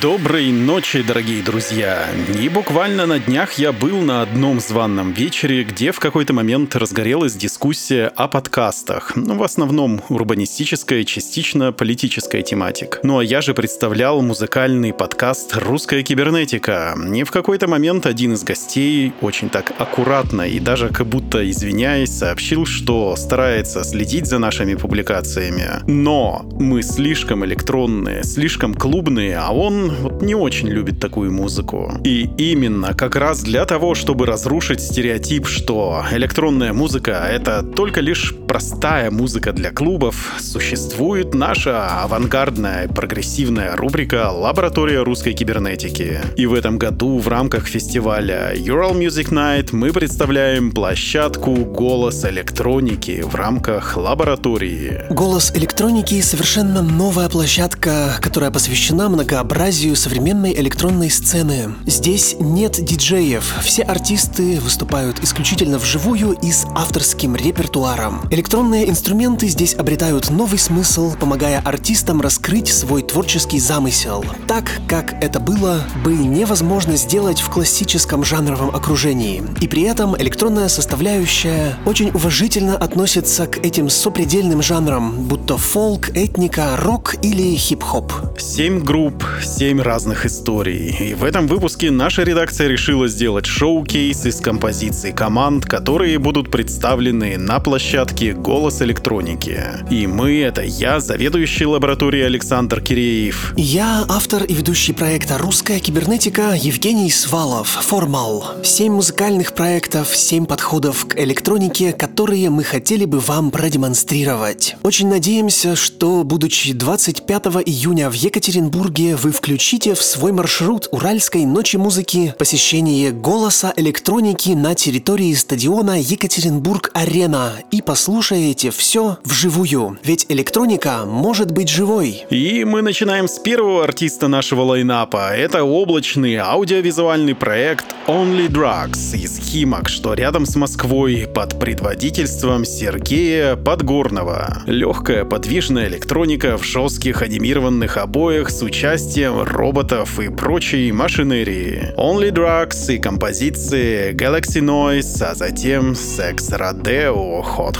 Доброй ночи, дорогие друзья! И буквально на днях я был на одном званном вечере, где в какой-то момент разгорелась дискуссия о подкастах. Ну, в основном урбанистическая, частично политическая тематик. Ну а я же представлял музыкальный подкаст «Русская кибернетика». И в какой-то момент один из гостей очень так аккуратно и даже как будто извиняясь сообщил, что старается следить за нашими публикациями. Но мы слишком электронные, слишком клубные, а он вот не очень любит такую музыку. И именно как раз для того, чтобы разрушить стереотип, что электронная музыка — это только лишь простая музыка для клубов, существует наша авангардная прогрессивная рубрика «Лаборатория русской кибернетики». И в этом году в рамках фестиваля Ural Music Night мы представляем площадку «Голос электроники» в рамках лаборатории. «Голос электроники» — совершенно новая площадка, которая посвящена многообразию фантазию современной электронной сцены. Здесь нет диджеев, все артисты выступают исключительно вживую и с авторским репертуаром. Электронные инструменты здесь обретают новый смысл, помогая артистам раскрыть свой творческий замысел. Так, как это было бы невозможно сделать в классическом жанровом окружении. И при этом электронная составляющая очень уважительно относится к этим сопредельным жанрам, будто фолк, этника, рок или хип-хоп. Семь групп, семь семь разных историй. И в этом выпуске наша редакция решила сделать шоу-кейс из композиций команд, которые будут представлены на площадке «Голос электроники». И мы — это я, заведующий лабораторией Александр Киреев. Я автор и ведущий проекта «Русская кибернетика» Евгений Свалов, «Формал». Семь музыкальных проектов, семь подходов к электронике, которые мы хотели бы вам продемонстрировать. Очень надеемся, что, будучи 25 июня в Екатеринбурге, вы включите включите в свой маршрут Уральской ночи музыки посещение голоса электроники на территории стадиона Екатеринбург-Арена и послушаете все вживую. Ведь электроника может быть живой. И мы начинаем с первого артиста нашего лайнапа. Это облачный аудиовизуальный проект Only Drugs из Химок, что рядом с Москвой под предводительством Сергея Подгорного. Легкая подвижная электроника в жестких анимированных обоях с участием роботов и прочей машинерии. Only Drugs и композиции Galaxy Noise, а затем Sex Rodeo Hot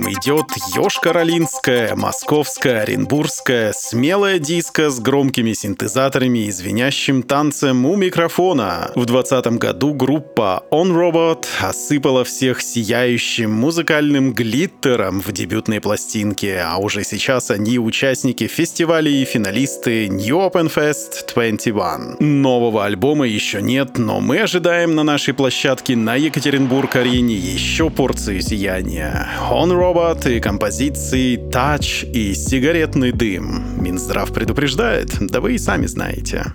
Номером идет Ёж-Каролинская, Московская, Оренбургская, смелая диско с громкими синтезаторами и звенящим танцем у микрофона. В 2020 году группа On Robot осыпала всех сияющим музыкальным глиттером в дебютной пластинке, а уже сейчас они участники фестивалей и финалисты New Open Fest 21. Нового альбома еще нет, но мы ожидаем на нашей площадке на Екатеринбург-арене еще порцию сияния. On Robot и композиции Touch и сигаретный дым. Минздрав предупреждает, да вы и сами знаете.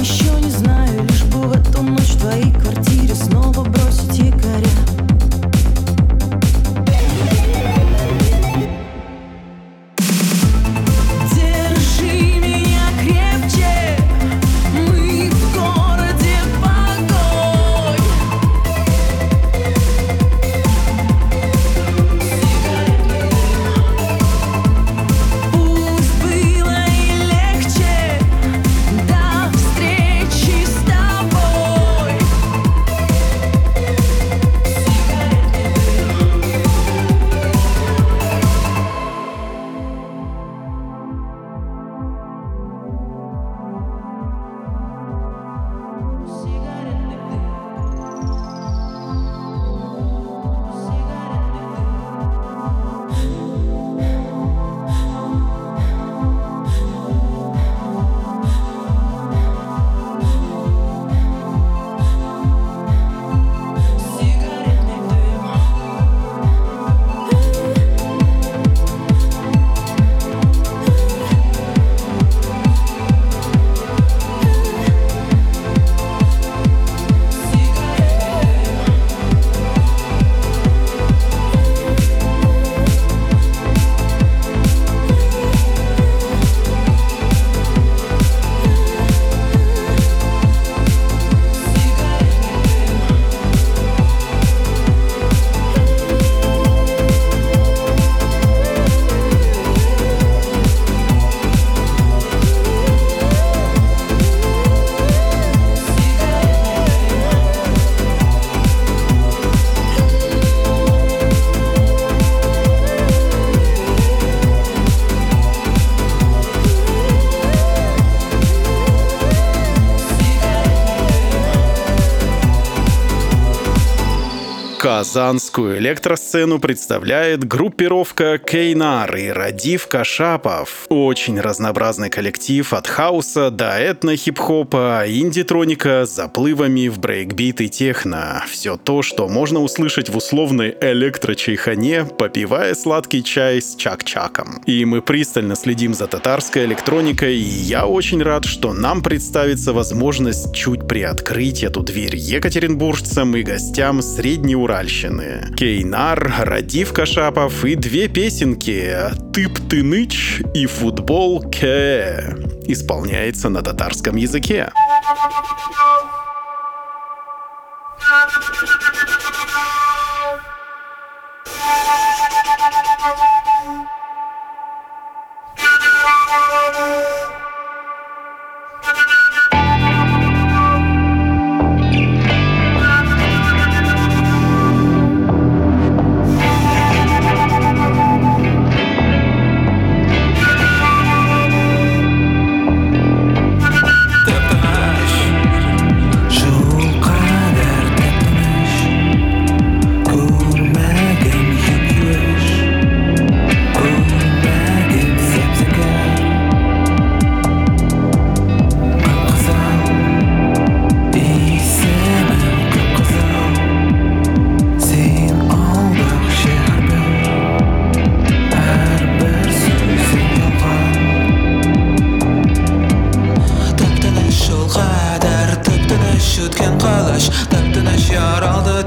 еще не знаю Лишь бы в эту ночь в твоей квартире снова бросить Казанскую электросцену представляет группировка Кейнар и Радиф Кашапов. Очень разнообразный коллектив от хаоса до этно-хип-хопа, инди-троника с заплывами в брейкбит и техно. Все то, что можно услышать в условной электрочайхане, попивая сладкий чай с чак-чаком. И мы пристально следим за татарской электроникой, и я очень рад, что нам представится возможность чуть приоткрыть эту дверь екатеринбуржцам и гостям среднеуральщины. Кейнар, Радив Кашапов и две песенки «Тып ты ныч» и «Футбол Ке» исполняется на татарском языке.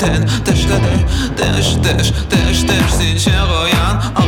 ten Też, też, też, też, też, też, też, też, też, też,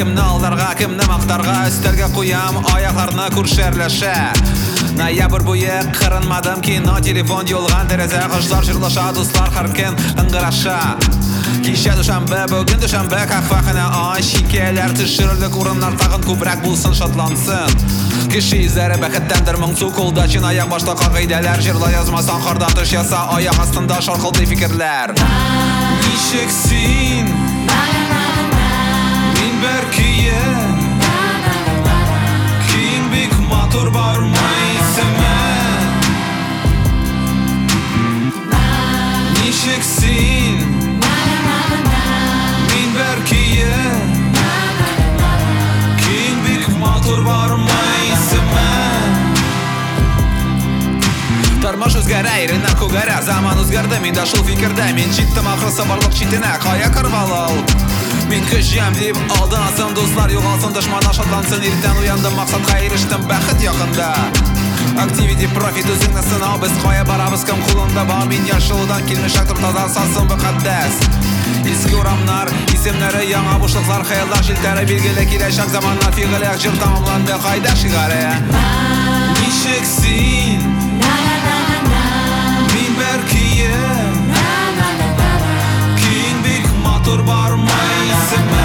kimni aldarga kimni maqtarga istalga qo'yam oyoqlarni ko'rsharlasha ноябрь буе кырынмадым кино телефон юлган терезе коштор жырлаша дуслар har ким ыңгыраша кеше душанбе бүгін душанбе кахвахана ай шикелер төшерерлек урыннар тагын күбрәк булсын шатлансын кеше йөзләре бәхеттәндер моңсу кулда чин аяк башта кагыйдәләр җырла язмасаң кардан төш яса аяк астында шаркылдый фикерләр ничек син бик матур бармы исеме ничек син мин бәркие киң бик матур бармы исеме Тормыш үзгәрә, иреннәр күгәрә Заман үзгәрде, мин дә шул фикердә Мин җиттем ахрысы барлык читенә Кая кырвалау менікі жем деп алдансам достар жоғалсын дұшман ашатлансын ертең оянды мақсат қайыр іштім бақыт яқында активити профит өзіңді сынау біз қоя барамыз кім қолында бар мен яшылдан келмеш шақтым таза сасын мұқаддас ескі орамнар есемнәрі яңа бұшылықлар қиялдар желтәрі белгілі келешек фиғілі жыр тамамланды қайда шығары нешексің мен бір күйім tonight.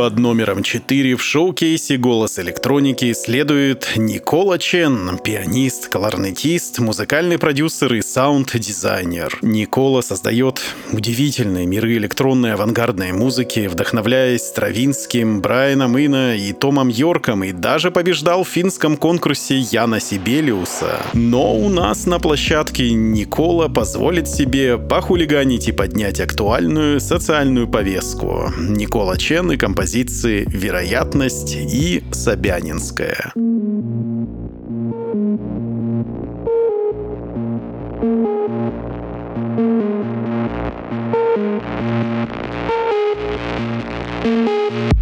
Под номером 4 в шоу-кейсе «Голос электроники» следует Никола Чен, пианист, кларнетист, музыкальный продюсер и саунд-дизайнер. Никола создает удивительные миры электронной авангардной музыки, вдохновляясь Стравинским, Брайаном Ина и Томом Йорком, и даже побеждал в финском конкурсе Яна Сибелиуса. Но у нас на площадке Никола позволит себе похулиганить и поднять актуальную социальную повестку. Никола Чен и композиции «Вероятность» и «Собянинская». Где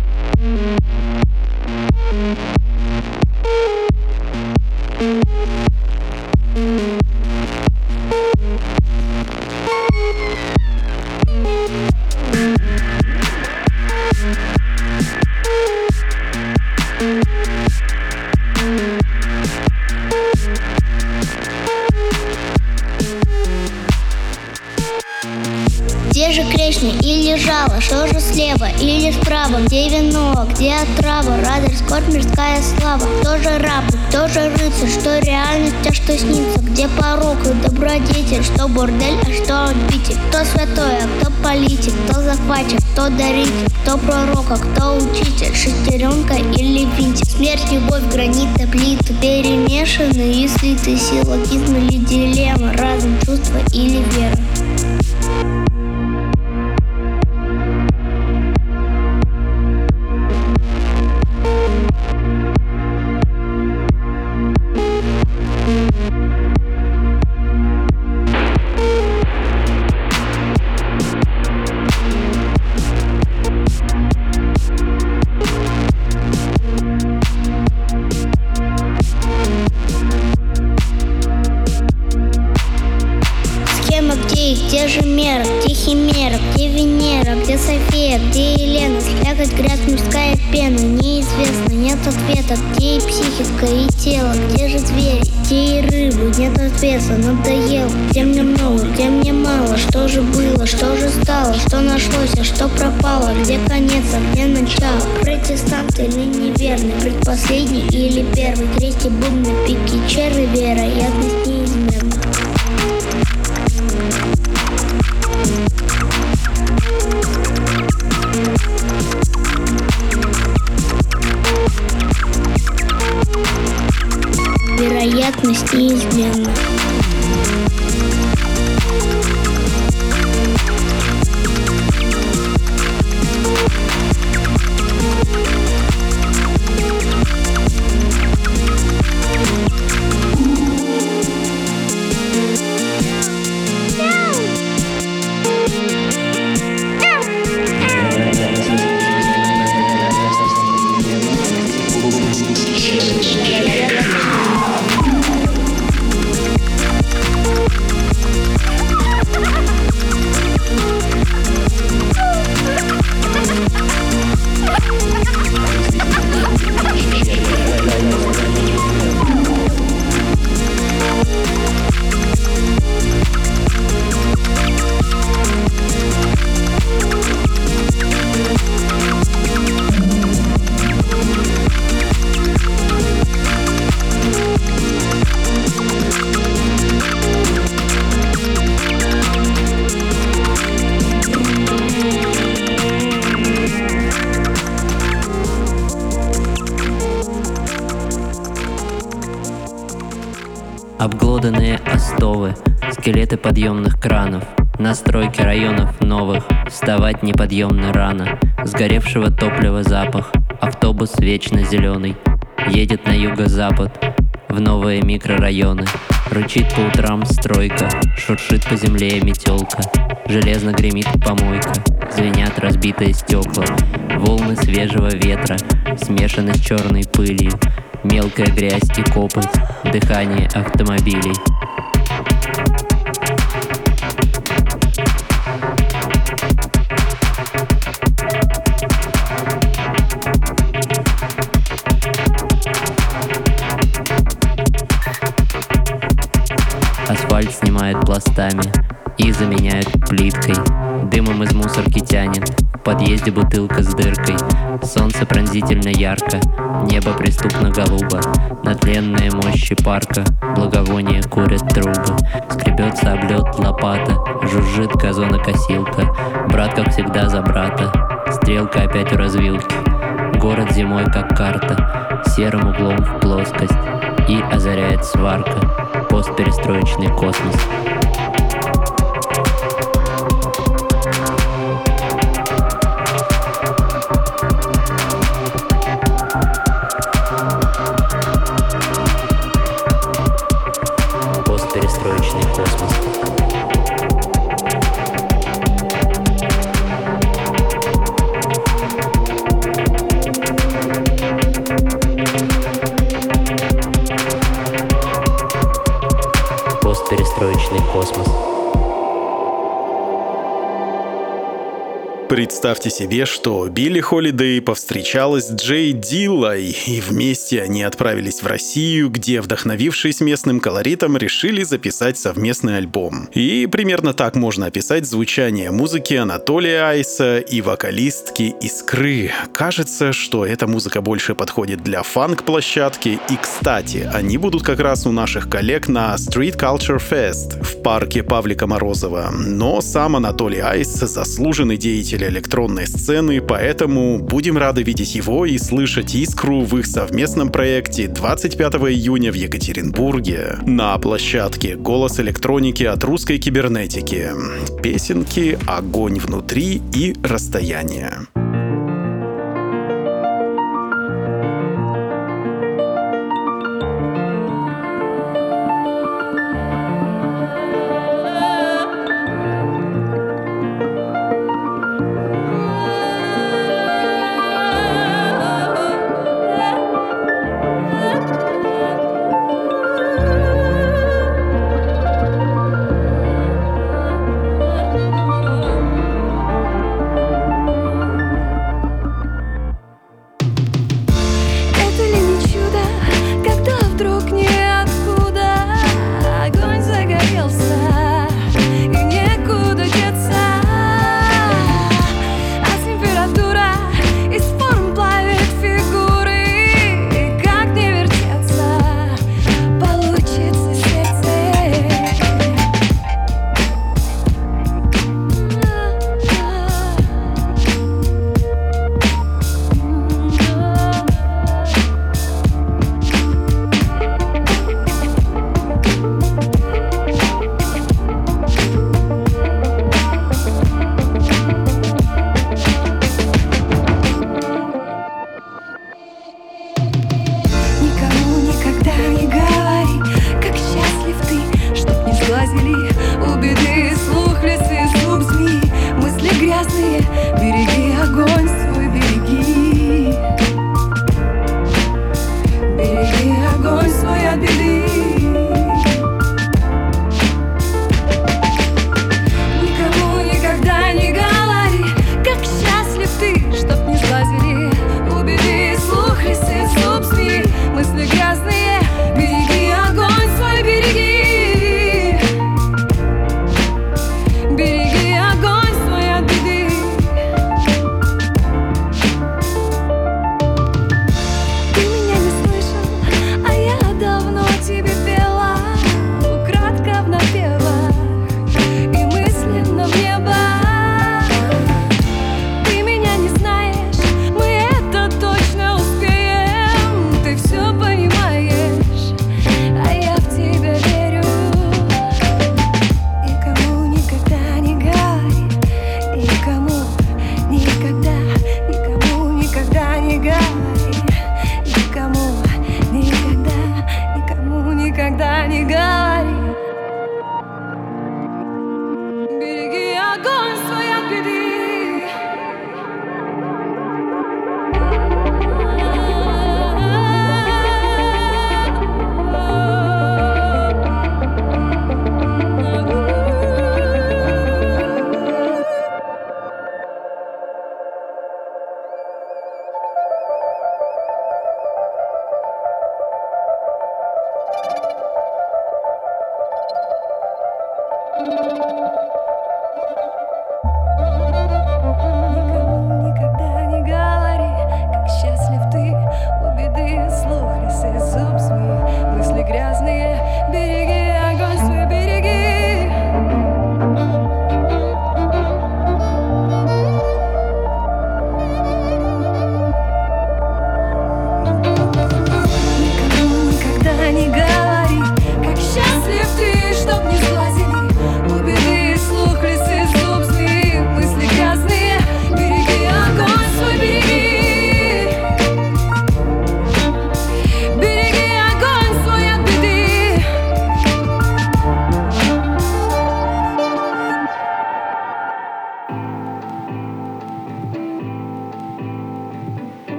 жало, что же слева или справа, где вино, где отрава, радость, скорбь, мирская слава, кто же раб, кто же рыцарь, что реальность, а что снится, где порок и добродетель, что бордель, а что обитель, кто святой, а кто политик, кто захватчик, кто даритель, кто пророк, а кто учитель, шестеренка или винтик, смерть, любовь, граниты, плиты, перемешаны и слиты, силогизм или дилемма, разум, чувство или вера. Ответа, надоело, где мне много, где мне мало, что же было, что же стало, что нашлось, а что пропало, где конец, а где начало, протестант или неверный, предпоследний или первый, крести бубны, пики, черви, вероятность скелеты подъемных кранов, Настройки районов новых, вставать неподъемно рано, Сгоревшего топлива запах, автобус вечно зеленый, Едет на юго-запад, в новые микрорайоны, Рычит по утрам стройка, шуршит по земле метелка, Железно гремит помойка, звенят разбитые стекла, Волны свежего ветра смешаны с черной пылью, Мелкая грязь и копоть, дыхание автомобилей. Пластами и заменяют плиткой. Дымом из мусорки тянет, в подъезде бутылка с дыркой. Солнце пронзительно ярко, небо преступно голубо. На тленные мощи парка благовония курят трубы. Скребется облет лопата, жужжит газонокосилка. Брат, как всегда, за брата, стрелка опять у развилки. Город зимой как карта, серым углом в плоскость. И озаряет сварка, постперестроечный космос. Представьте себе, что Билли Холидей повстречалась с Джей Диллой, и вместе они отправились в Россию, где, вдохновившись местным колоритом, решили записать совместный альбом. И примерно так можно описать звучание музыки Анатолия Айса и вокалистки Искры. Кажется, что эта музыка больше подходит для фанк-площадки, и, кстати, они будут как раз у наших коллег на Street Culture Fest в парке Павлика Морозова. Но сам Анатолий Айс заслуженный деятель электронной сцены, поэтому будем рады видеть его и слышать искру в их совместном проекте 25 июня в Екатеринбурге на площадке «Голос электроники от русской кибернетики». Песенки «Огонь внутри» и «Расстояние».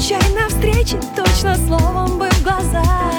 Случайно встречи точно словом бы в глазах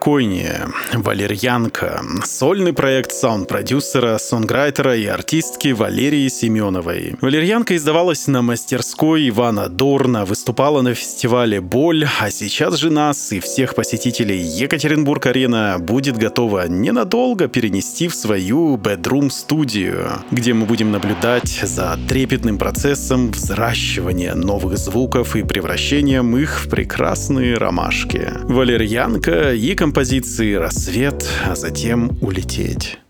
спокойнее. Валерьянка. Сольный проект саунд-продюсера, сонграйтера и артистки Валерии Семеновой. Валерьянка издавалась на мастерской Ивана Дорна, выступала на фестивале «Боль», а сейчас же нас и всех посетителей Екатеринбург-арена будет готова ненадолго перенести в свою бедрум-студию, где мы будем наблюдать за трепетным процессом взращивания новых звуков и превращением их в прекрасные ромашки. Валерьянка и композиция композиции «Рассвет», а затем «Улететь».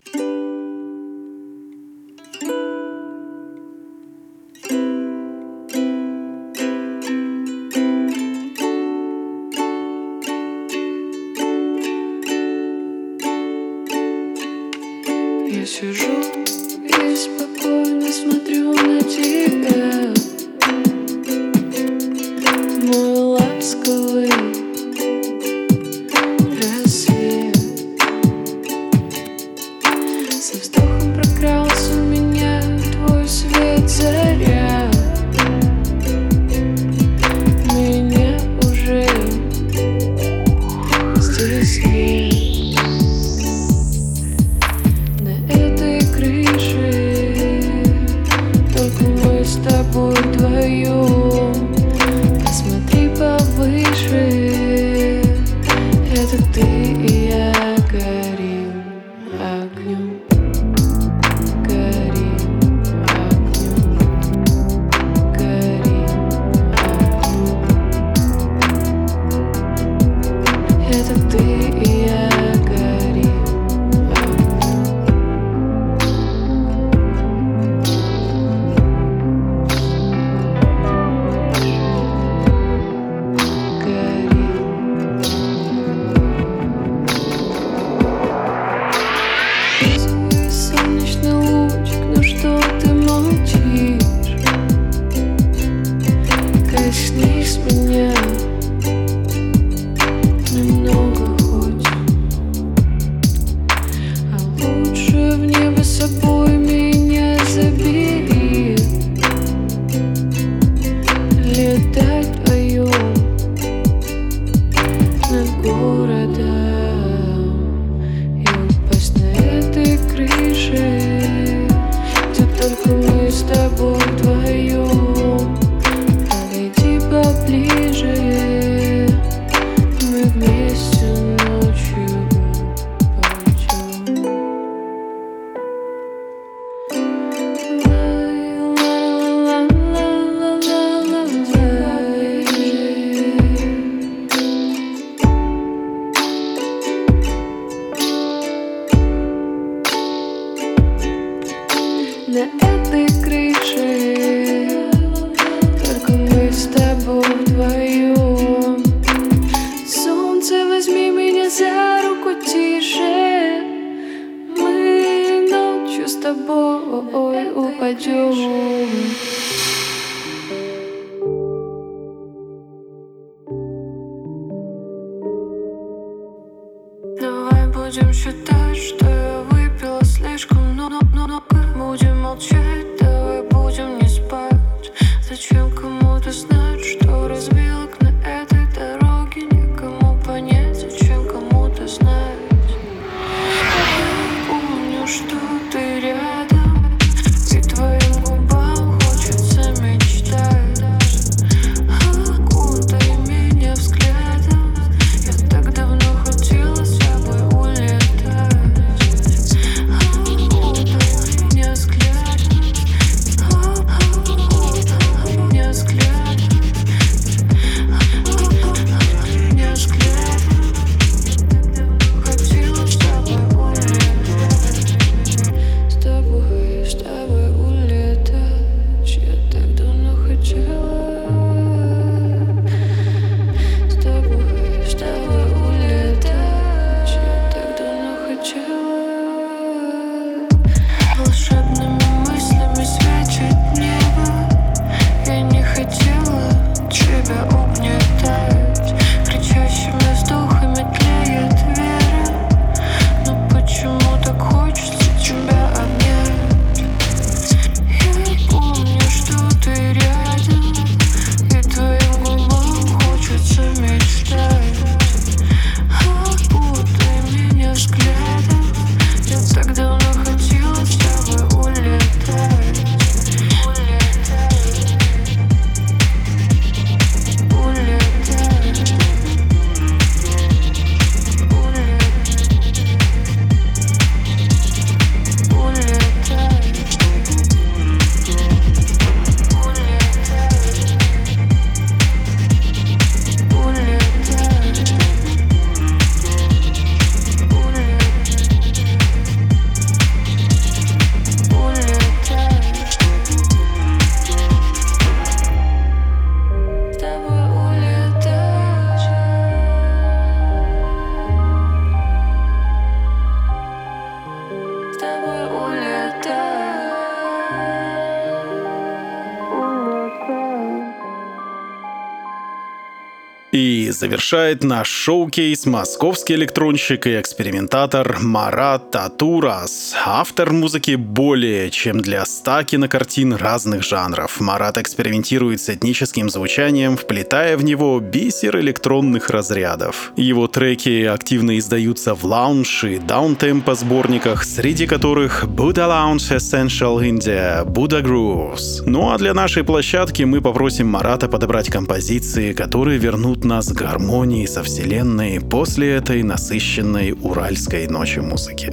Завершает наш шоу-кейс московский электронщик и экспериментатор Марат Татурас, автор музыки более чем для ста кинокартин разных жанров. Марат экспериментирует с этническим звучанием, вплетая в него бисер электронных разрядов. Его треки активно издаются в лаунж и даунтемпо сборниках, среди которых Buddha Lounge Essential India, Buddha Grooves. Ну а для нашей площадки мы попросим Марата подобрать композиции, которые вернут нас гармонии со Вселенной после этой насыщенной уральской ночи музыки.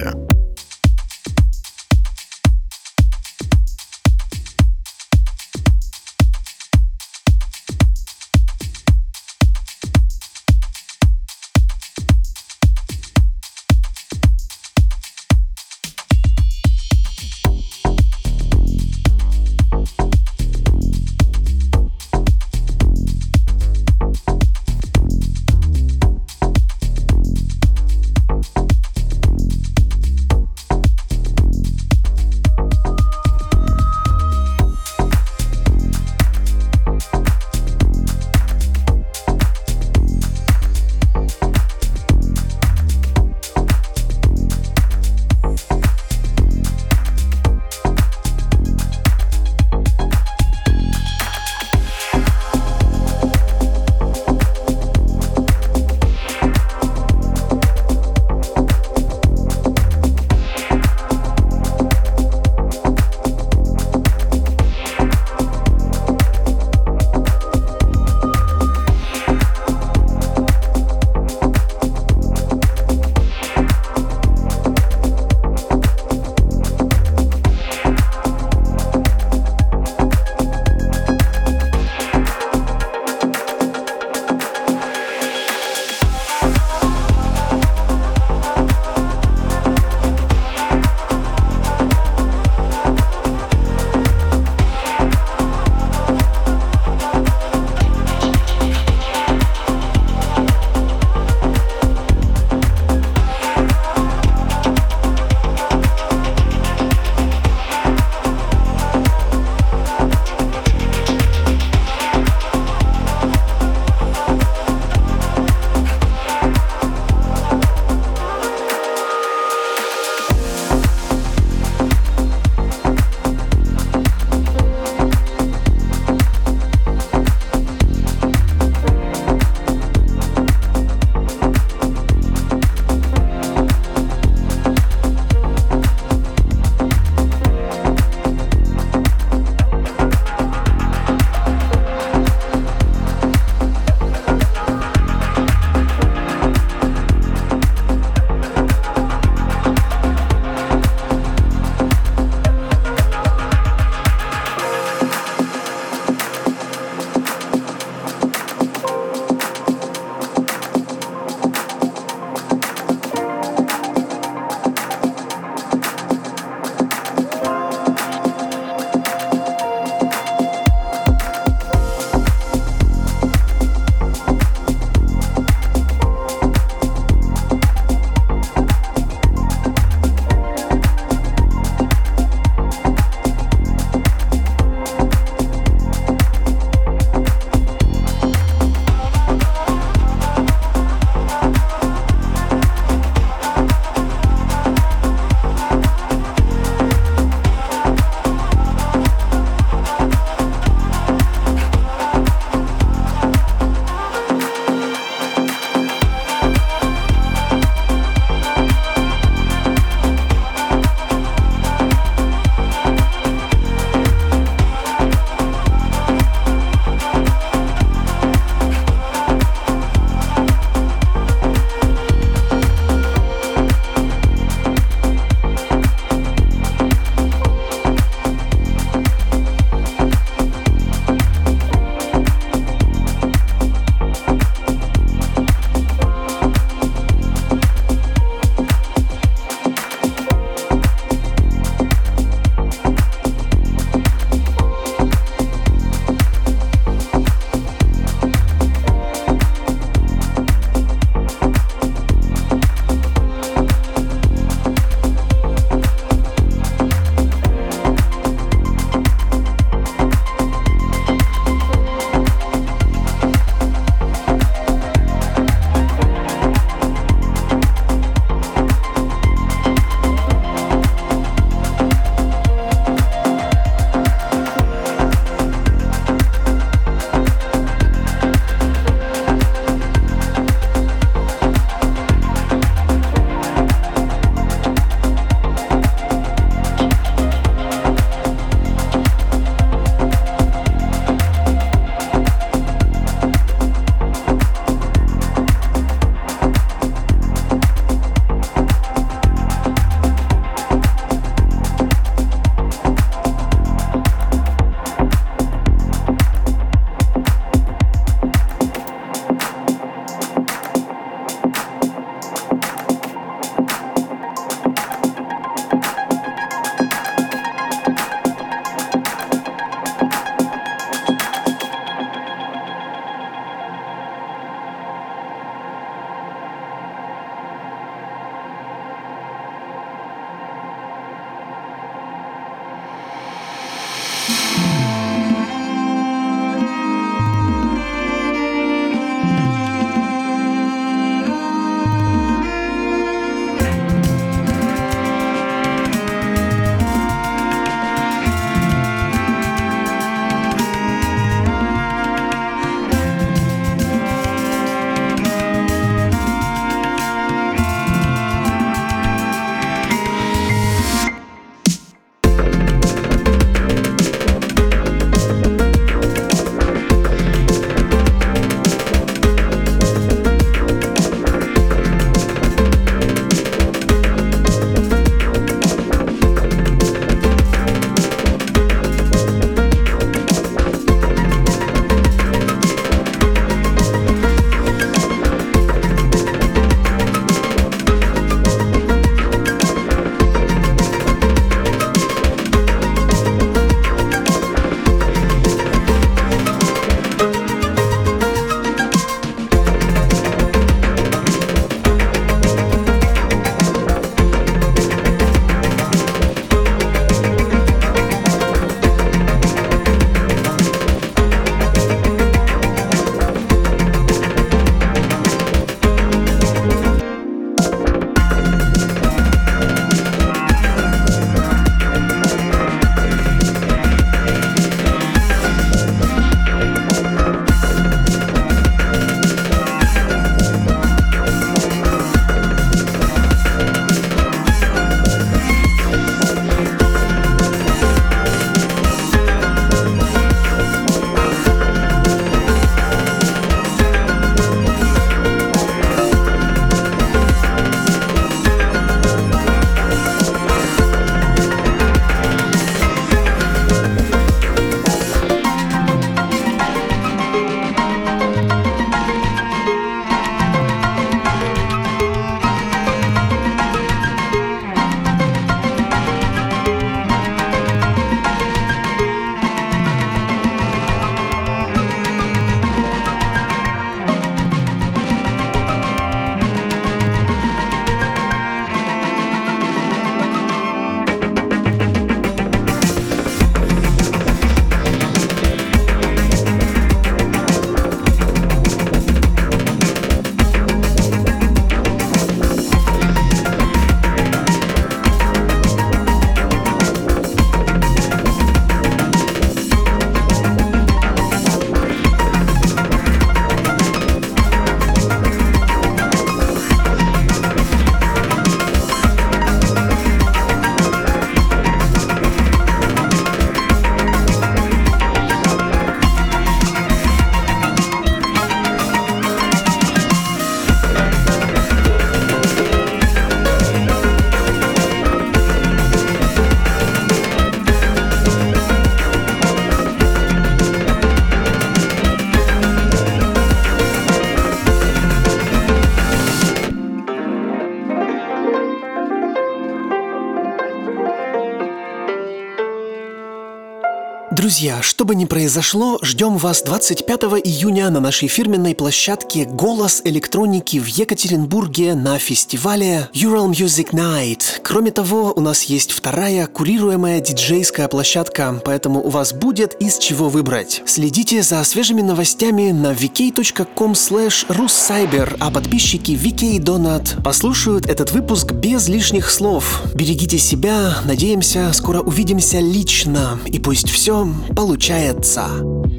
Бы ни произошло, ждем вас 25 июня на нашей фирменной площадке «Голос электроники» в Екатеринбурге на фестивале Ural Music Night. Кроме того, у нас есть вторая курируемая диджейская площадка, поэтому у вас будет из чего выбрать. Следите за свежими новостями на vk.com slash russcyber, а подписчики VK Donut послушают этот выпуск без лишних слов. Берегите себя, надеемся, скоро увидимся лично, и пусть все получается меняется.